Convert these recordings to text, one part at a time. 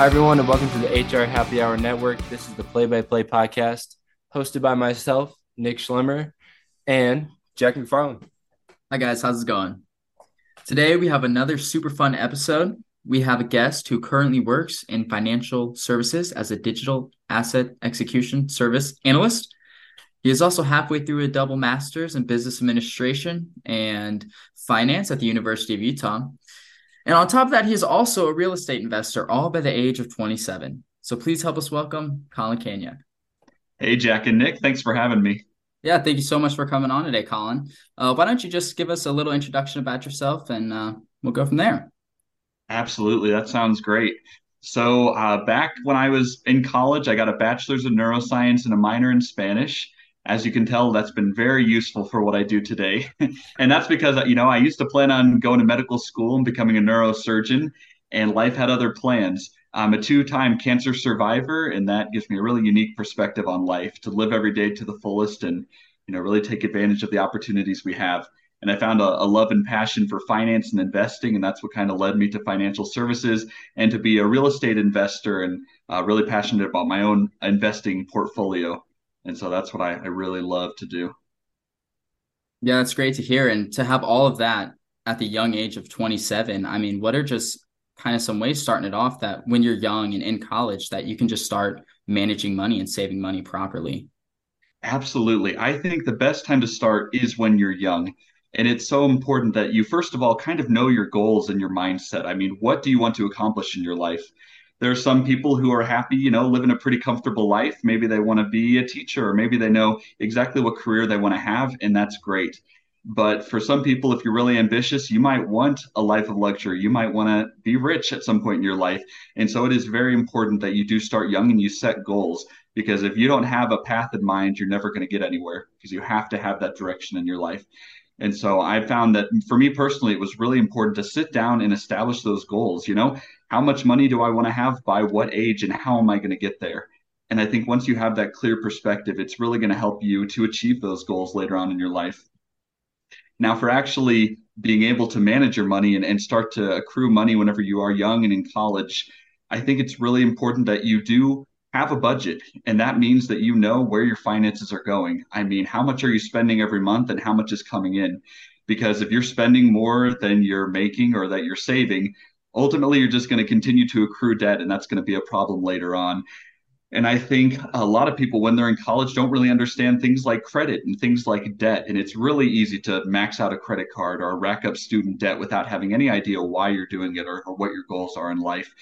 Hi, everyone, and welcome to the HR Happy Hour Network. This is the Play by Play podcast hosted by myself, Nick Schlemmer, and Jack McFarlane. Hi, guys. How's it going? Today, we have another super fun episode. We have a guest who currently works in financial services as a digital asset execution service analyst. He is also halfway through a double master's in business administration and finance at the University of Utah. And on top of that, he is also a real estate investor, all by the age of 27. So please help us welcome Collin Kanyuck. Hey, Jack and Nick. Thanks for having me. Yeah, thank you so much for coming on today, Collin. Uh, why don't you just give us a little introduction about yourself and uh, we'll go from there. Absolutely. That sounds great. So, uh, back when I was in college, I got a bachelor's in neuroscience and a minor in Spanish as you can tell, that's been very useful for what I do today. and that's because, you know, I used to plan on going to medical school and becoming a neurosurgeon, and life had other plans. I'm a two time cancer survivor, and that gives me a really unique perspective on life to live every day to the fullest and, you know, really take advantage of the opportunities we have. And I found a, a love and passion for finance and investing, and that's what kind of led me to financial services and to be a real estate investor and uh, really passionate about my own investing portfolio and so that's what I, I really love to do. Yeah that's great to hear. And to have all of that at the young age of 27 i mean what are just kind of some ways starting it off that when you're young and in college that you can just start managing money and saving money properly? Absolutely. I think the best time to start is when you're young. And it's so important that you first of all kind of know your goals and your mindset. I mean what do you want to accomplish in your life there are some people who are happy, you know, living a pretty comfortable life. Maybe they want to be a teacher, or maybe they know exactly what career they want to have, and that's great. But for some people, if you're really ambitious, you might want a life of luxury. You might want to be rich at some point in your life. And so it is very important that you do start young and you set goals because if you don't have a path in mind, you're never going to get anywhere because you have to have that direction in your life. And so I found that for me personally, it was really important to sit down and establish those goals. You know, how much money do I want to have by what age and how am I going to get there? And I think once you have that clear perspective, it's really going to help you to achieve those goals later on in your life. Now, for actually being able to manage your money and, and start to accrue money whenever you are young and in college, I think it's really important that you do have a budget and that means that you know where your finances are going. I mean how much are you spending every month and how much is coming in? Because if you're spending more than you're making or that you're saving ultimately you're just going to continue to accrue debt and that's going to be a problem later on. And i think a lot of people when they're in college don't really understand things like credit and things like debt and it's really easy to max out a credit card or rack up student debt without having any idea why you're doing it or, or what your goals are in life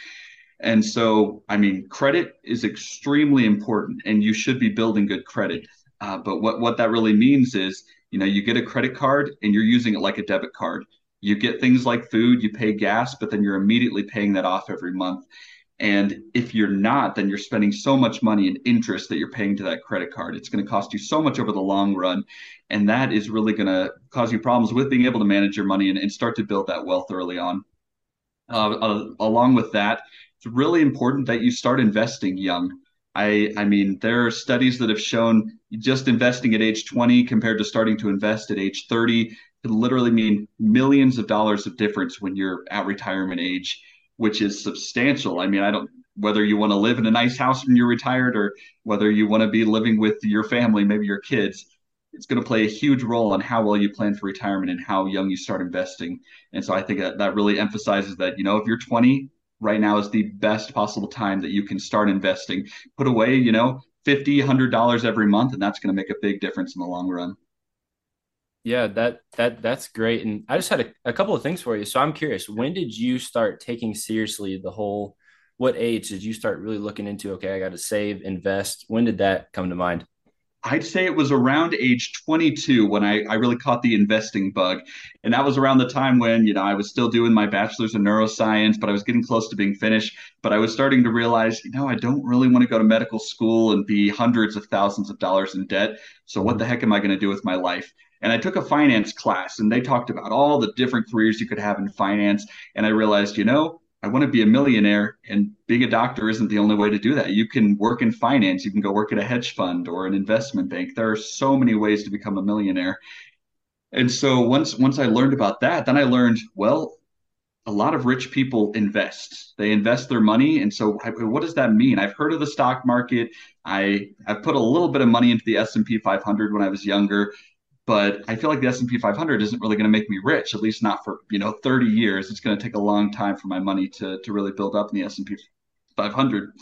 and so, I mean, credit is extremely important, and you should be building good credit. Uh, but what what that really means is, you know, you get a credit card and you're using it like a debit card. You get things like food, you pay gas, but then you're immediately paying that off every month. And if you're not, then you're spending so much money in interest that you're paying to that credit card. It's going to cost you so much over the long run. And that is really going to cause you problems with being able to manage your money and, and start to build that wealth early on. Uh, uh, along with that, it's really important that you start investing young. I, I mean, there are studies that have shown just investing at age 20 compared to starting to invest at age 30 could literally mean millions of dollars of difference when you're at retirement age, which is substantial. I mean, I don't whether you want to live in a nice house when you're retired or whether you want to be living with your family, maybe your kids, it's going to play a huge role on how well you plan for retirement and how young you start investing. And so I think that that really emphasizes that, you know, if you're 20, right now is the best possible time that you can start investing. Put away, you know, 50, 100 dollars every month and that's going to make a big difference in the long run. Yeah, that that that's great. And I just had a, a couple of things for you. So I'm curious, when did you start taking seriously the whole what age did you start really looking into okay, I got to save, invest? When did that come to mind? I'd say it was around age 22 when I, I really caught the investing bug. And that was around the time when, you know, I was still doing my bachelor's in neuroscience, but I was getting close to being finished. But I was starting to realize, you know, I don't really want to go to medical school and be hundreds of thousands of dollars in debt. So what the heck am I going to do with my life? And I took a finance class and they talked about all the different careers you could have in finance. And I realized, you know, I want to be a millionaire, and being a doctor isn't the only way to do that. You can work in finance, you can go work at a hedge fund or an investment bank. There are so many ways to become a millionaire. And so once once I learned about that, then I learned, well, a lot of rich people invest. They invest their money. And so what does that mean? I've heard of the stock market. I I've put a little bit of money into the S&P 500 when I was younger, but I feel like the S&P 500 isn't really going to make me rich, at least not for, you know, 30 years. It's going to take a long time for my money to to really build up in the S&P 500.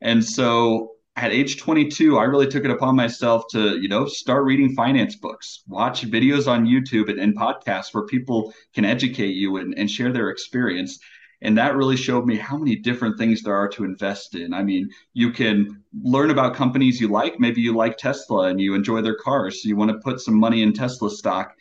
And so at age 22, I really took it upon myself to, you know, start reading finance books, watch videos on YouTube and, and podcasts where people can educate you and, and share their experience. And that really showed me how many different things there are to invest in. I mean, you can learn about companies you like. Maybe you like Tesla and you enjoy their cars. So you want to put some money in Tesla stock.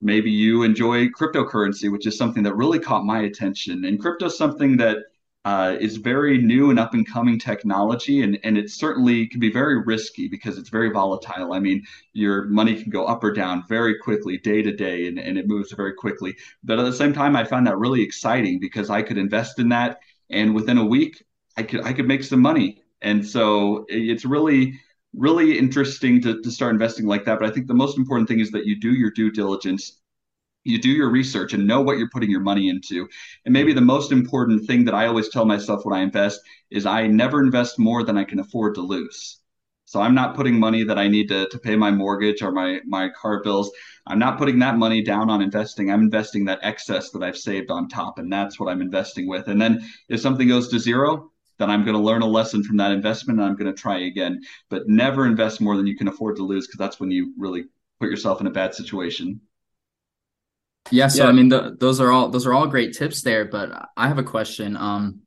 Maybe you enjoy cryptocurrency, which is something that really caught my attention. And crypto is something that uh, is very new and up and coming technology, and, and it certainly can be very risky because it's very volatile. I mean, your money can go up or down very quickly, day to day, and, and it moves very quickly. But at the same time, I found that really exciting because I could invest in that, and within a week, I could I could make some money. And so it's really really interesting to, to start investing like that. But I think the most important thing is that you do your due diligence you do your research and know what you're putting your money into. And maybe the most important thing that I always tell myself when I invest is I never invest more than I can afford to lose. So I'm not putting money that I need to, to pay my mortgage or my, my car bills. I'm not putting that money down on investing. I'm investing that excess that I've saved on top. And that's what I'm investing with. And then if something goes to zero, then I'm going to learn a lesson from that investment and I'm going to try again. But never invest more than you can afford to lose because that's when you really put yourself in a bad situation. Yeah, so yeah. I mean, the, those are all those are all great tips there. But I have a question. Um,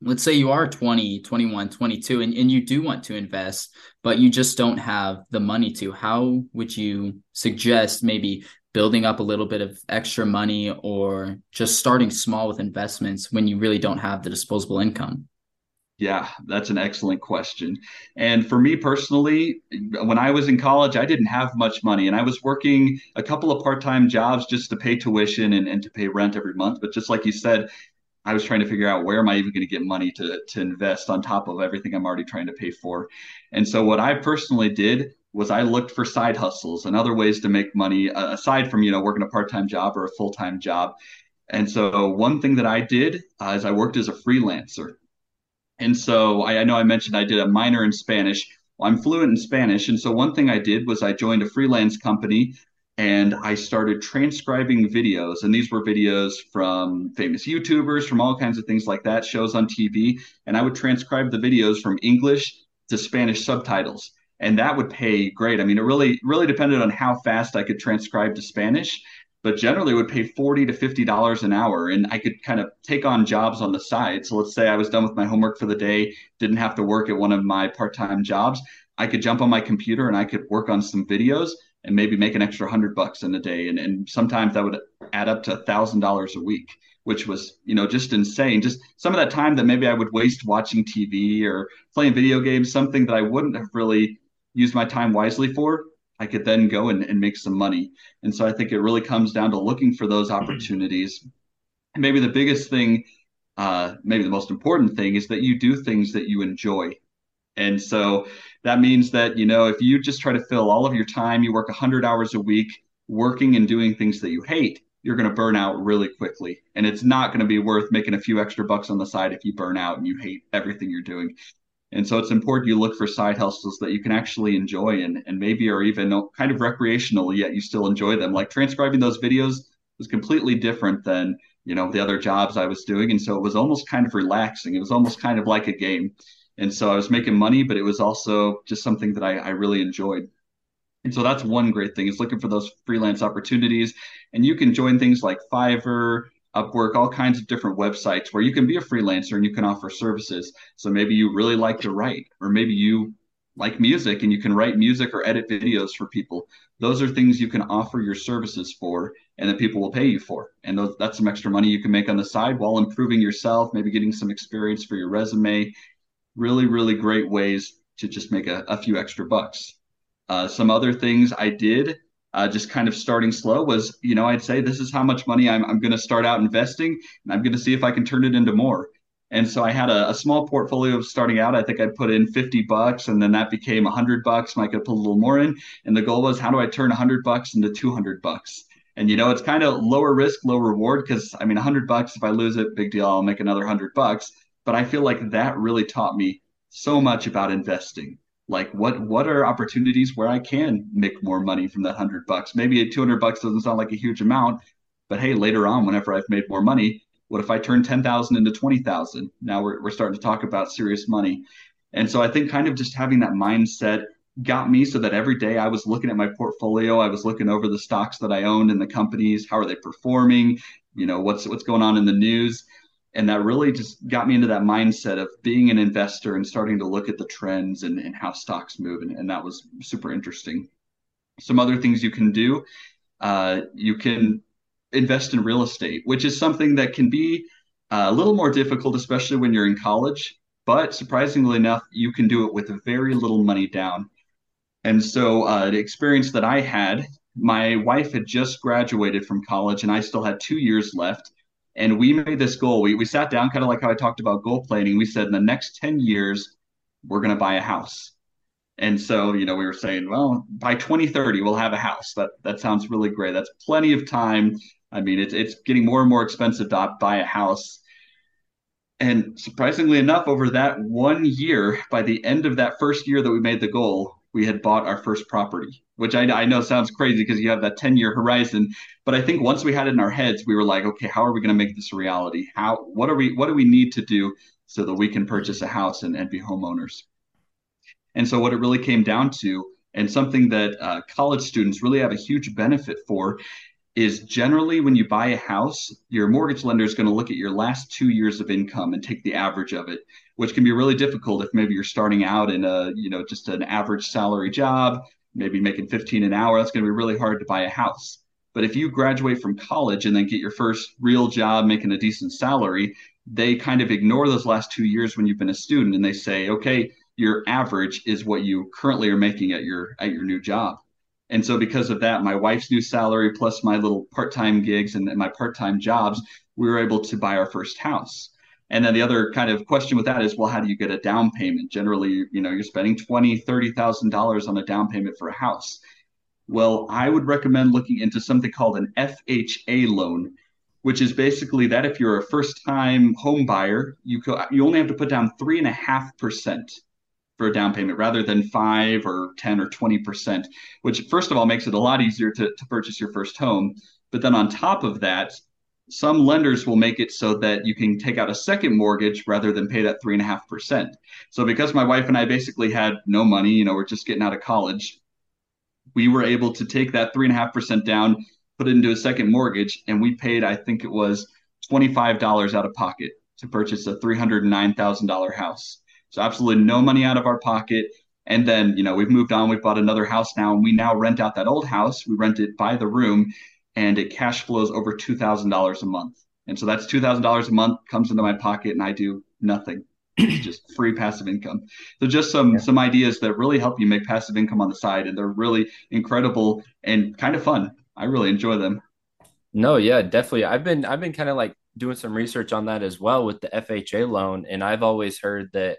let's say you are 20, 21, 22, and, and you do want to invest, but you just don't have the money to. How would you suggest maybe building up a little bit of extra money or just starting small with investments when you really don't have the disposable income? Yeah, that's an excellent question. And for me personally, when I was in college, I didn't have much money and I was working a couple of part time jobs just to pay tuition and, and to pay rent every month. But just like you said, I was trying to figure out where am I even going to get money to, to invest on top of everything I'm already trying to pay for. And so, what I personally did was I looked for side hustles and other ways to make money aside from, you know, working a part time job or a full time job. And so, one thing that I did uh, is I worked as a freelancer. And so I, I know I mentioned I did a minor in Spanish. Well, I'm fluent in Spanish. And so one thing I did was I joined a freelance company and I started transcribing videos. And these were videos from famous YouTubers, from all kinds of things like that, shows on TV. And I would transcribe the videos from English to Spanish subtitles. And that would pay great. I mean, it really, really depended on how fast I could transcribe to Spanish but generally would pay 40 to 50 dollars an hour. And i could kind of take on jobs on the side. So let's say i was done with my homework for the day didn't have to work at one of my part-time jobs i could jump on my computer and i could work on some videos and maybe make an extra hundred bucks in a day. And, and sometimes that would add up to a thousand dollars a week which was you know just insane. Just some of that time that maybe i would waste watching tv or playing video games something that i wouldn't have really used my time wisely for I could then go and, and make some money. And so I think it really comes down to looking for those mm-hmm. opportunities. And maybe the biggest thing, uh, maybe the most important thing is that you do things that you enjoy. And so that means that, you know, if you just try to fill all of your time, you work 100 hours a week working and doing things that you hate, you're going to burn out really quickly. And it's not going to be worth making a few extra bucks on the side if you burn out and you hate everything you're doing. And so it's important you look for side hustles that you can actually enjoy and, and maybe are even kind of recreational, yet you still enjoy them. Like transcribing those videos was completely different than, you know, the other jobs I was doing. And so it was almost kind of relaxing. It was almost kind of like a game. And so I was making money, but it was also just something that I, I really enjoyed. And so that's one great thing is looking for those freelance opportunities. And you can join things like Fiverr, Upwork, all kinds of different websites where you can be a freelancer and you can offer services. So maybe you really like to write, or maybe you like music and you can write music or edit videos for people. Those are things you can offer your services for and that people will pay you for. And those, that's some extra money you can make on the side while improving yourself, maybe getting some experience for your resume. Really, really great ways to just make a, a few extra bucks. Uh, some other things I did uh, just kind of starting slow was, you know, I'd say this is how much money I'm, I'm going to start out investing and I'm going to see if I can turn it into more. And so I had a, a, small portfolio of starting out. I think I'd put in 50 bucks and then that became 100 bucks and I could put a little more in. And the goal was, how do I turn 100 bucks into 200 bucks? And you know, it's kind of lower risk, low reward because I mean, hundred bucks if I lose it, big deal. I'll make another hundred bucks. But I feel like that really taught me so much about investing. Like what what are opportunities where I can make more money from that hundred bucks? Maybe two hundred bucks doesn't sound like a huge amount, but hey, later on, whenever I've made more money, what if I turn ten thousand into twenty thousand? Now we're we're starting to talk about serious money. And so I think kind of just having that mindset got me so that every day I was looking at my portfolio, I was looking over the stocks that I owned in the companies, how are they performing, you know, what's what's going on in the news. And that really just got me into that mindset of being an investor and starting to look at the trends and, and how stocks move. And, and that was super interesting. Some other things you can do. Uh, you can invest in real estate, which is something that can be uh, a little more difficult, especially when you're in college. But surprisingly enough, you can do it with very little money down. And so, uh, the experience that I had, my wife had just graduated from college, and I still had two years left. And we made this goal. We, we sat down, kind of like how I talked about goal planning. We said, in the next 10 years, we're going to buy a house. And so, you know, we were saying, well, by 2030, we'll have a house. That that sounds really great. That's plenty of time. I mean, it's it's getting more and more expensive to buy a house. And surprisingly enough, over that one year, by the end of that first year that we made the goal, we had bought our first property, which I, I know sounds crazy because you have that 10 year horizon. But I think once we had it in our heads, we were like, okay, how are we going to make this a reality? How, what are we, what do we need to do so that we can purchase a house and, and be homeowners? And so what it really came down to, and something that uh, college students really have a huge benefit for, is generally when you buy a house, your mortgage lender is going to look at your last two years of income and take the average of it, which can be really difficult if maybe you're starting out in a, you know, just an average salary job, maybe making 15 an hour. That's going to be really hard to buy a house. But if you graduate from college and then get your first real job making a decent salary, they kind of ignore those last two years when you've been a student and they say, okay, your average is what you currently are making at your at your new job. And so because of that, my wife's new salary plus my little part-time gigs and, my part-time jobs, we were able to buy our first house. And then the other kind of question with that is, well, how do you get a down payment? Generally, you know, you're spending twenty, thirty thousand dollars on a down payment for a house. Well, I would recommend looking into something called an FHA loan, which is basically that if you're a first-time home buyer, you co- you only have to put down three and a half percent for a down payment rather than five or 10 or 20%, which first of all makes it a lot easier to, to purchase your first home. But then on top of that, some lenders will make it so that you can take out a second mortgage rather than pay that three and a half percent. So because my wife and I basically had no money, you know, we're just getting out of college, we were able to take that three and a half percent down, put it into a second mortgage, and we paid, I think it was $25 out of pocket to purchase a $309,000 house. So absolutely no money out of our pocket. And then, you know, we've moved on. We've bought another house now, and we now rent out that old house. We rent it by the room, and it cash flows over two thousand dollars a month. And so that's two thousand dollars a month comes into my pocket, and I do nothing. It's just free passive income. So just some yeah. some ideas that really help you make passive income on the side, and they're really incredible and kind of fun. I really enjoy them. No, yeah, definitely. I've been I've been kind of like doing some research on that as well with the FHA loan, and I've always heard that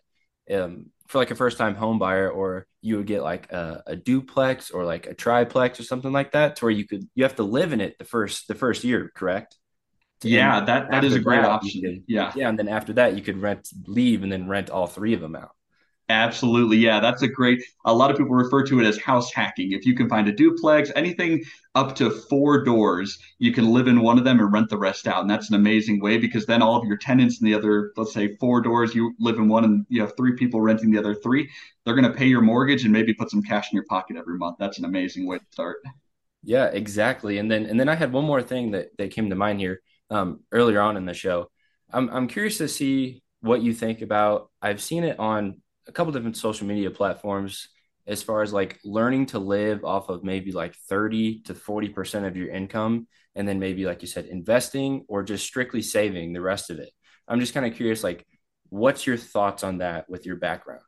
um, for like a first time home buyer, or you would get like a, a, duplex or like a triplex or something like that, to where you could you have to live in it the first the first year, correct? Yeah, and that that is a great option. Could, yeah, yeah, and then after that, you could rent leave and then rent all three of them out. Absolutely. Yeah, that's a great. A lot of people refer to it as house hacking. If you can find a duplex, anything up to four doors, you can live in one of them and rent the rest out. And that's an amazing way because then all of your tenants in the other, let's say four doors, you live in one and you have three people renting the other three, they're going to pay your mortgage and maybe put some cash in your pocket every month. That's an amazing way to start. Yeah, exactly. And then and then I had one more thing that, that came to mind here um, earlier on in the show. I'm I'm curious to see what you think about. I've seen it on a couple different social media platforms as far as like learning to live off of maybe like 30 to 40% of your income and then maybe like you said investing or just strictly saving the rest of it. I'm just kind of curious like what's your thoughts on that with your background?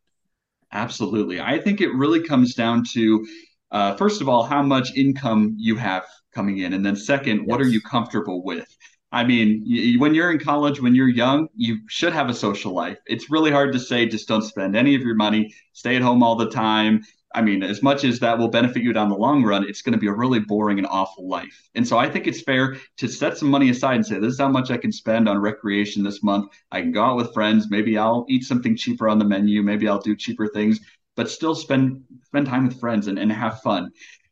Absolutely. I think it really comes down to uh, first of all how much income you have coming in and then second yes. what are you comfortable with I mean, when you're in college, when you're young, you should have a social life. It's really hard to say just don't spend any of your money, stay at home all the time. I mean, as much as that will benefit you down the long run, it's going to be a really boring and awful life. And so I think it's fair to set some money aside and say, this is how much I can spend on recreation this month. I can go out with friends. Maybe I'll eat something cheaper on the menu. Maybe I'll do cheaper things, but still spend spend time with friends and, and have fun.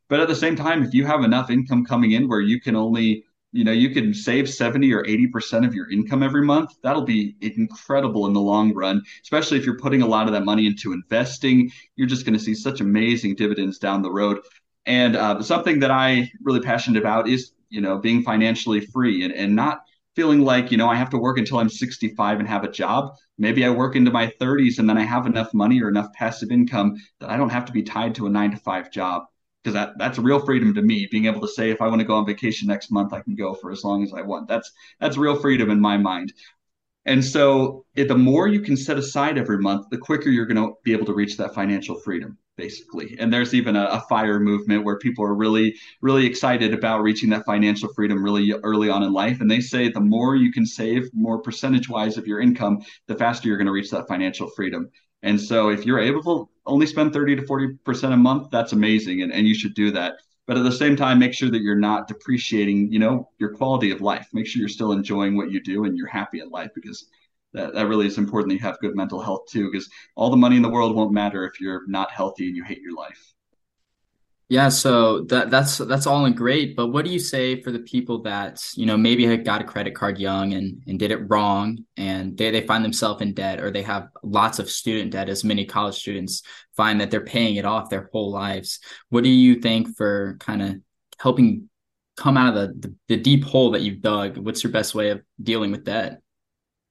But at the same time, if you have enough income coming in where you can only you know you can save 70 or 80% of your income every month. That'll be incredible in the long run especially if you're putting a lot of that money into investing. You're just going to see such amazing dividends down the road. And uh, something that i really passionate about is you know being financially free and, and not feeling like you know i have to work until i'm 65 and have a job. Maybe i work into my 30s and then i have enough money or enough passive income that i don't have to be tied to a nine to five job because that that's real freedom to me being able to say if i want to go on vacation next month i can go for as long as i want. That's that's real freedom in my mind. And so if the more you can set aside every month the quicker you're going to be able to reach that financial freedom basically. And there's even a, a, fire movement where people are really really excited about reaching that financial freedom really early on in life. And they say the more you can save more percentage wise of your income the faster you're going to reach that financial freedom and so if you're able to only spend 30 to 40% a month, that's amazing. And, and you should do that. But at the same time, make sure that you're not depreciating, you know, your quality of life. Make sure you're still enjoying what you do and you're happy in life because that, that really is important that you have good mental health too, because all the money in the world won't matter if you're not healthy and you hate your life. Yeah, so that that's that's all and great, but what do you say for the people that, you know, maybe had got a credit card young and and did it wrong and they, they find themselves in debt or they have lots of student debt as many college students find that they're paying it off their whole lives. What do you think for kind of helping come out of the, the the deep hole that you've dug? What's your best way of dealing with that?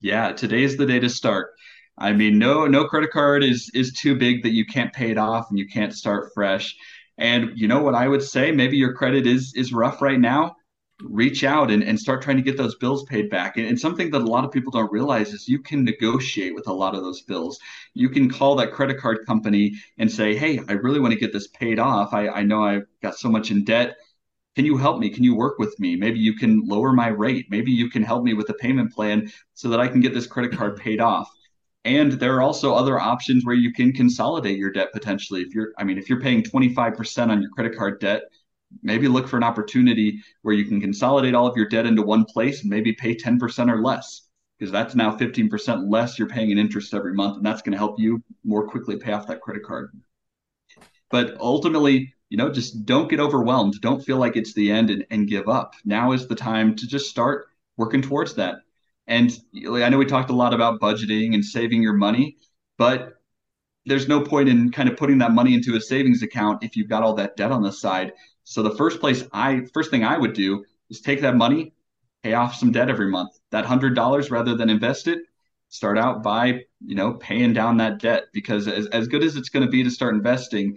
Yeah, today's the day to start. I mean, no no credit card is is too big that you can't pay it off and you can't start fresh and you know what I would say? Maybe your credit is is rough right now. Reach out and, and start trying to get those bills paid back. And, and something that a lot of people don't realize is you can negotiate with a lot of those bills. You can call that credit card company and say, Hey, I really want to get this paid off. I, I know I've got so much in debt. Can you help me? Can you work with me? Maybe you can lower my rate. Maybe you can help me with a payment plan so that I can get this credit card paid off. And there are also other options where you can consolidate your debt potentially. If you're, I mean, if you're paying 25% on your credit card debt, maybe look for an opportunity where you can consolidate all of your debt into one place and maybe pay 10% or less because that's now 15% less you're paying in interest every month and that's going to help you more quickly pay off that credit card. But ultimately you know just don't get overwhelmed. Don't feel like it's the end and, and give up. Now is the time to just start working towards that and I know we talked a lot about budgeting and saving your money, but there's no point in kind of putting that money into a savings account if you've got all that debt on the side. So the first place I first thing I would do is take that money, pay off some debt every month. That hundred dollars rather than invest it, start out by, you know, paying down that debt because as, as good as it's going to be to start investing,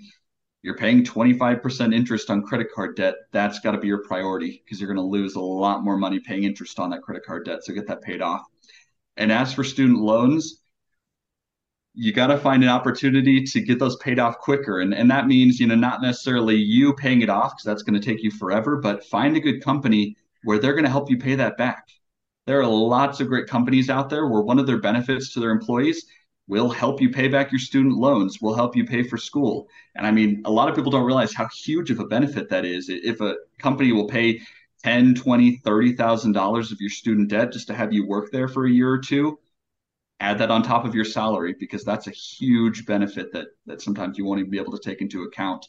you're paying 25% interest on credit card debt, that's got to be your priority because you're going to lose a lot more money paying interest on that credit card debt. So get that paid off. And as for student loans, you got to find an opportunity to get those paid off quicker. And, and that means, you know, not necessarily you paying it off because that's going to take you forever, but find a good company where they're going to help you pay that back. There are lots of great companies out there where one of their benefits to their employees We'll help you pay back your student loans. We'll help you pay for school. And I mean, a lot of people don't realize how huge of a benefit that is. If a company will pay 10, 20, 30,000 dollars of your student debt just to have you work there for a year or two, add that on top of your salary because that's a huge benefit that that sometimes you won't even be able to take into account.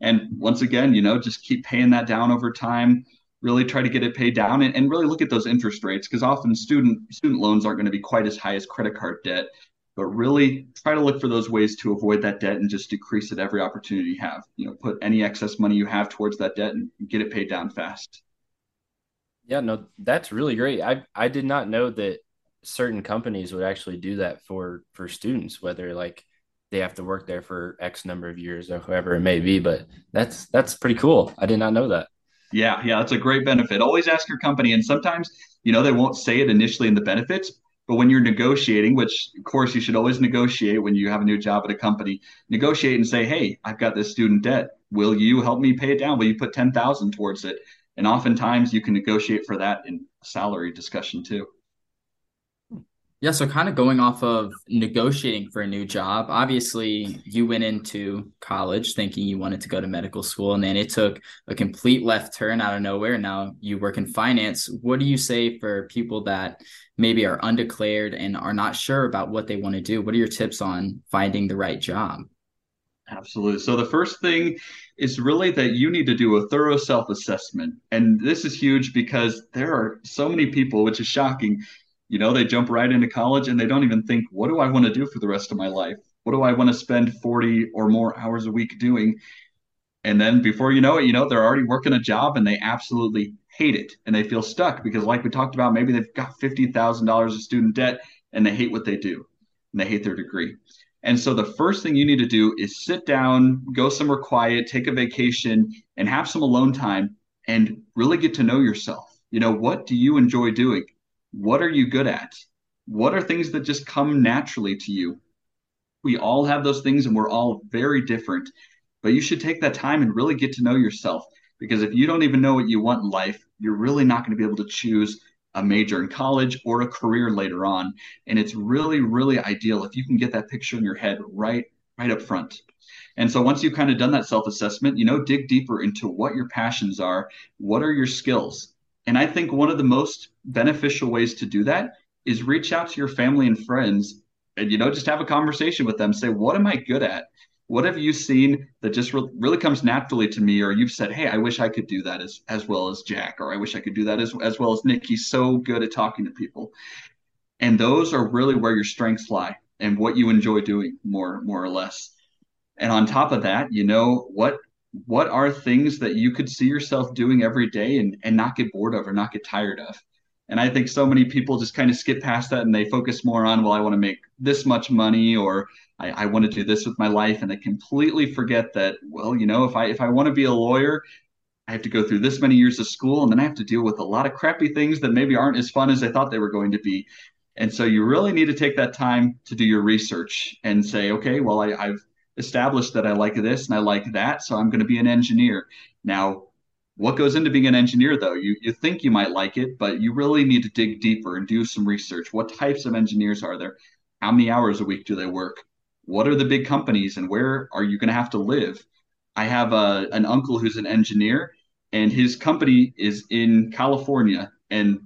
And once again, you know, just keep paying that down over time really try to get it paid down and, and really look at those interest rates because often student student loans aren't going to be quite as high as credit card debt but really try to look for those ways to avoid that debt and just decrease it every opportunity you have. You know, put any excess money you have towards that debt and get it paid down fast. Yeah, no, that's really great. I I did not know that certain companies would actually do that for for students, whether like they have to work there for X number of years or whoever it may be. But that's that's pretty cool. I did not know that. Yeah, yeah, that's a great benefit. Always ask your company, and sometimes you know they won't say it initially in the benefits, but when you're negotiating, which of course you should always negotiate when you have a new job at a company, negotiate and say, "Hey, I've got this student debt. Will you help me pay it down? Will you put ten thousand towards it?" And oftentimes you can negotiate for that in salary discussion too. Yeah, so kind of going off of negotiating for a new job. Obviously, you went into college thinking you wanted to go to medical school, and then it took a complete left turn out of nowhere. Now you work in finance. What do you say for people that maybe are undeclared and are not sure about what they want to do? What are your tips on finding the right job? Absolutely. So the first thing is really that you need to do a thorough self-assessment. And this is huge because there are so many people, which is shocking, you know, they jump right into college and they don't even think, what do I want to do for the rest of my life? What do I want to spend 40 or more hours a week doing? And then before you know it, you know, they're already working a job and they absolutely hate it and they feel stuck because, like we talked about, maybe they've got $50,000 of student debt and they hate what they do and they hate their degree. And so the first thing you need to do is sit down, go somewhere quiet, take a vacation, and have some alone time and really get to know yourself. You know, what do you enjoy doing? What are you good at? What are things that just come naturally to you? We all have those things and we're all very different, but you should take that time and really get to know yourself because if you don't even know what you want in life, you're really not going to be able to choose a major in college or a career later on. And it's really, really ideal if you can get that picture in your head right, right up front. And so once you've kind of done that self-assessment, you know, dig deeper into what your passions are, what are your skills, and I think one of the most beneficial ways to do that is reach out to your family and friends and, you know, just have a conversation with them. Say, what am I good at? What have you seen that just re- really comes naturally to me? Or you've said, hey, I wish I could do that as, as well as Jack, or I wish I could do that as, as well as Nick. He's so good at talking to people. And those are really where your strengths lie and what you enjoy doing more, more or less. And on top of that, you know, what what are things that you could see yourself doing every day and, and not get bored of or not get tired of? And I think so many people just kind of skip past that and they focus more on, well, I want to make this much money or I, I want to do this with my life. And they completely forget that, well, you know, if I if I want to be a lawyer, I have to go through this many years of school and then I have to deal with a lot of crappy things that maybe aren't as fun as I thought they were going to be. And so you really need to take that time to do your research and say, okay, well, I, I've established that I like this and I like that, so I'm going to be an engineer. Now, what goes into being an engineer though? You you think you might like it, but you really need to dig deeper and do some research. What types of engineers are there? How many hours a week do they work? What are the big companies and where are you going to have to live? I have a, an uncle who's an engineer and his company is in California and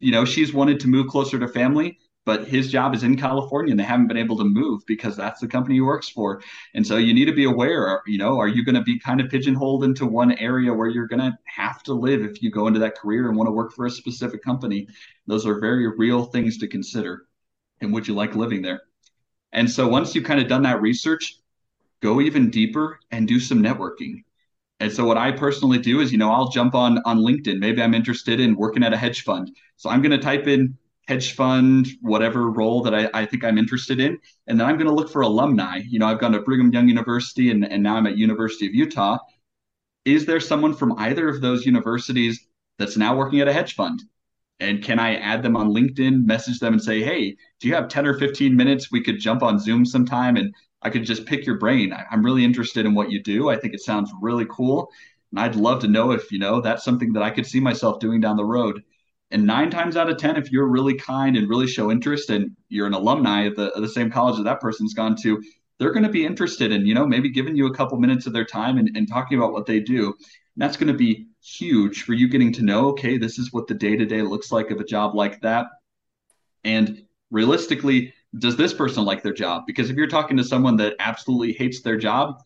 you know she's wanted to move closer to family but his job is in California and they haven't been able to move because that's the company he works for. And so you need to be aware, you know, are you going to be kind of pigeonholed into one area where you're going to have to live if you go into that career and want to work for a specific company? Those are very real things to consider. And would you like living there? And so once you've kind of done that research, go even deeper and do some networking. And so what I personally do is, you know, I'll jump on on LinkedIn. Maybe I'm interested in working at a hedge fund. So I'm going to type in hedge fund, whatever role that I, I think I'm interested in. And then I'm going to look for alumni. You know, I've gone to Brigham Young University and, and now I'm at University of Utah. Is there someone from either of those universities that's now working at a hedge fund? And can I add them on LinkedIn, message them and say, hey, do you have 10 or 15 minutes? We could jump on Zoom sometime and I could just pick your brain. I, I'm really interested in what you do. I think it sounds really cool. And I'd love to know if, you know, that's something that I could see myself doing down the road. And nine times out of 10, if you're really kind and really show interest and you're an alumni of the, of the same college that that person's gone to, they're going to be interested in, you know, maybe giving you a couple minutes of their time and, and talking about what they do. And that's going to be huge for you getting to know, okay, this is what the day to day looks like of a job like that. And realistically, does this person like their job? Because if you're talking to someone that absolutely hates their job,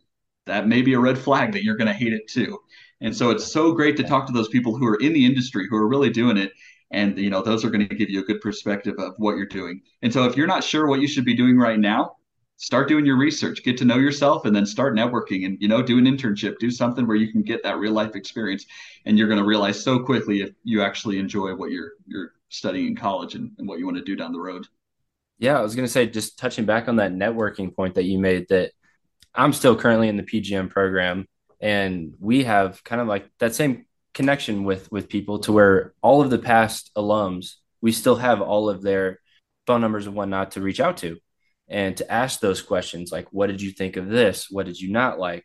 that may be a red flag that you're going to hate it too. And so it's so great to talk to those people who are in the industry who are really doing it and you know those are going to give you a good perspective of what you're doing. And so if you're not sure what you should be doing right now start doing your research. Get to know yourself and then start networking and you know do an internship. Do something where you can get that real life experience. And you're going to realize so quickly if you actually enjoy what you're you're studying in college and, and what you want to do down the road. Yeah i was going to say just touching back on that networking point that you made that i'm still currently in the pgm program and we have kind of like that same connection with with people to where all of the past alums we still have all of their phone numbers and whatnot to reach out to and to ask those questions like what did you think of this what did you not like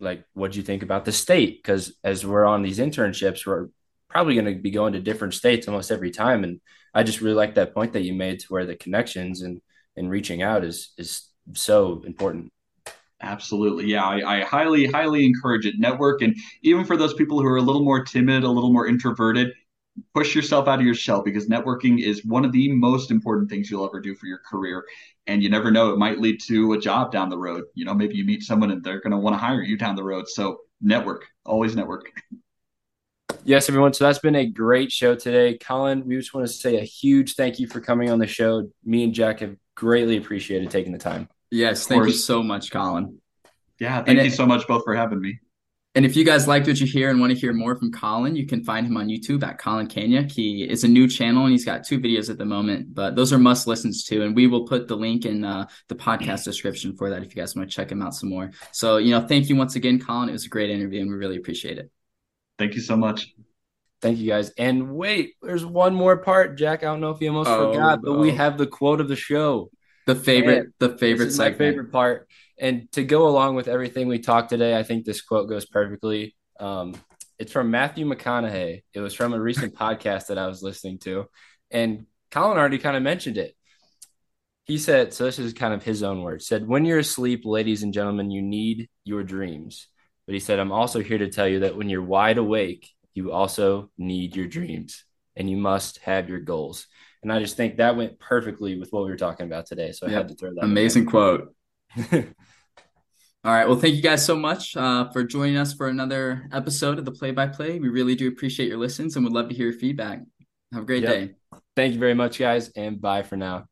like what did you think about the state because as we're on these internships we're probably going to be going to different states almost every time. And I just really like that point that you made to where the connections and and reaching out is is so important. Absolutely. Yeah, I, I, highly, highly encourage it. Network. And even for those people who are a little more timid, a little more introverted, push yourself out of your shell because networking is one of the most important things you'll ever do for your career. And you never know, it might lead to a job down the road. You know, maybe you meet someone and they're going to want to hire you down the road. So network, always network. Yes, everyone. So that's been a great show today. Collin, we just want to say a huge thank you for coming on the show. Me and Jack have greatly appreciated taking the time. Yes, thank you so much, Collin. Yeah, thank and you it, so much both for having me. And if you guys liked what you hear and want to hear more from Collin, you can find him on YouTube at Collin Kanyuck. He is a new channel and he's got two videos at the moment, but those are must listens to. And we will put the link in uh, the podcast description for that if you guys want to check him out some more. So, you know, thank you once again, Collin. It was a great interview and we really appreciate it. Thank you so much. Thank you guys. And wait, there's one more part, Jack. I don't know if you almost oh, forgot, but we have the quote of the show. The favorite, and the favorite my favorite part. And to go along with everything we talked today, I think this quote goes perfectly. Um, it's from Matthew McConaughey. It was from a recent podcast that I was listening to, and Collin already kind of mentioned it. He said, so this is kind of his own words, said, when you're asleep, ladies and gentlemen, you need your dreams. But he said, I'm also here to tell you that when you're wide awake, you also need your dreams and you must have your goals. And I just think that went perfectly with what we were talking about today. So I yep. had to throw that. Amazing quote. All right. Well, thank you guys so much uh, for joining us for another episode of the Play by Play. We really do appreciate your listens and would love to hear your feedback. Have a great yep. day. Thank you very much, guys, and bye for now.